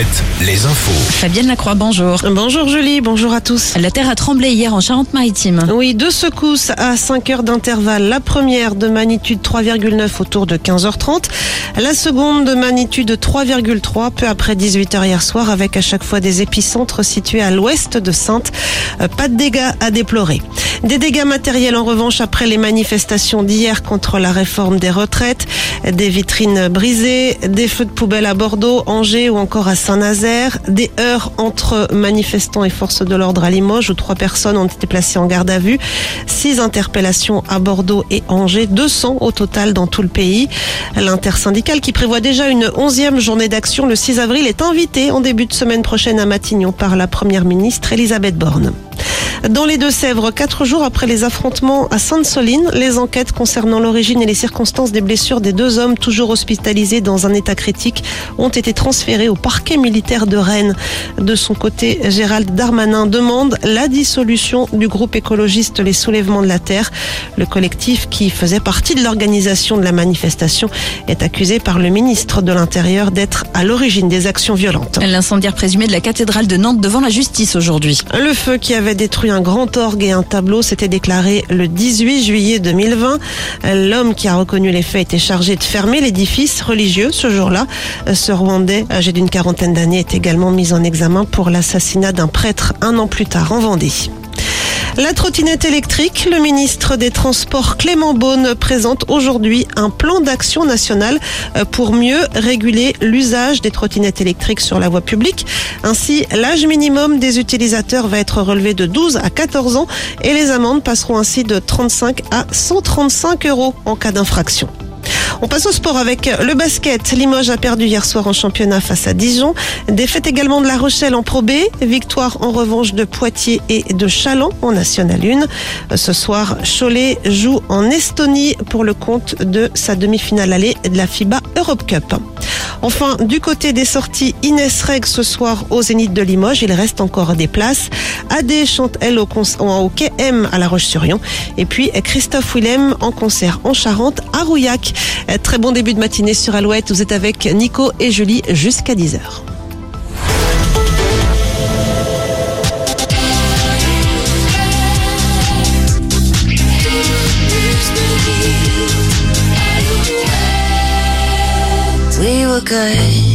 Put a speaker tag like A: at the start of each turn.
A: Alouette, les infos.
B: Fabienne Lacroix, bonjour.
C: Bonjour Julie, bonjour à tous.
B: La terre a tremblé hier en Charente-Maritime.
C: Oui, deux secousses à 5 heures d'intervalle. La première de magnitude 3,9 autour de 15h30. La seconde de magnitude 3,3 peu après 18h hier soir avec à chaque fois des épicentres situés à l'ouest de Sainte. Euh, Pas de dégâts à déplorer. Des dégâts matériels en revanche après les manifestations d'hier contre la réforme des retraites, des vitrines brisées, des feux de poubelle à Bordeaux, Angers ou encore à Saint-Nazaire, des heurts entre manifestants et forces de l'ordre à Limoges où trois personnes ont été placées en garde à vue, six interpellations à Bordeaux et Angers, 200 au total dans tout le pays. L'intersyndicale qui prévoit déjà une onzième journée d'action le 6 avril est invitée en début de semaine prochaine à Matignon par la première ministre Elisabeth Borne. Dans les Deux-Sèvres, quatre jours après les affrontements à Sainte-Soline, les enquêtes concernant l'origine et les circonstances des blessures des deux hommes toujours hospitalisés dans un état critique ont été transférées au parquet militaire de Rennes. De son côté, Gérald Darmanin demande la dissolution du groupe écologiste Les Soulèvements de la Terre. Le collectif qui faisait partie de l'organisation de la manifestation est accusé par le ministre de l'Intérieur d'être à l'origine des actions violentes.
B: L'incendiaire présumé de la cathédrale de Nantes devant la justice aujourd'hui.
C: Le feu qui avait détruit un grand orgue et un tableau s'était déclaré le 18 juillet 2020. L'homme qui a reconnu les faits était chargé de fermer l'édifice religieux ce jour-là. Ce Rwandais, âgé d'une quarantaine d'années, est également mis en examen pour l'assassinat d'un prêtre un an plus tard en Vendée. La trottinette électrique, le ministre des Transports Clément Beaune présente aujourd'hui un plan d'action national euh, pour mieux réguler l'usage des trottinettes électriques sur la voie publique. Ainsi, l'âge minimum des utilisateurs va être relevé de 12 à 14 ans et les amendes passeront ainsi de 35 à 135 euros en cas d'infraction. On passe au sport avec le basket. Limoges a perdu hier soir en championnat face à Dijon. Défaite également de La Rochelle en Pro B. Victoire en revanche de Poitiers et de Chaland en National 1. Ce soir, Cholet joue en Estonie pour le compte de sa demi-finale allée de la FIBA Europe Cup. Enfin, du côté des sorties, Inès Reg ce soir au Zénith de Limoges. Il reste encore des places. Adé chante elle au, au KM à La Roche-sur-Yon. Et puis Christophe Willem en concert en Charente à Rouillac. Très bon début de matinée sur Alouette. Vous êtes avec Nico et Julie jusqu'à 10h.
D: We were good,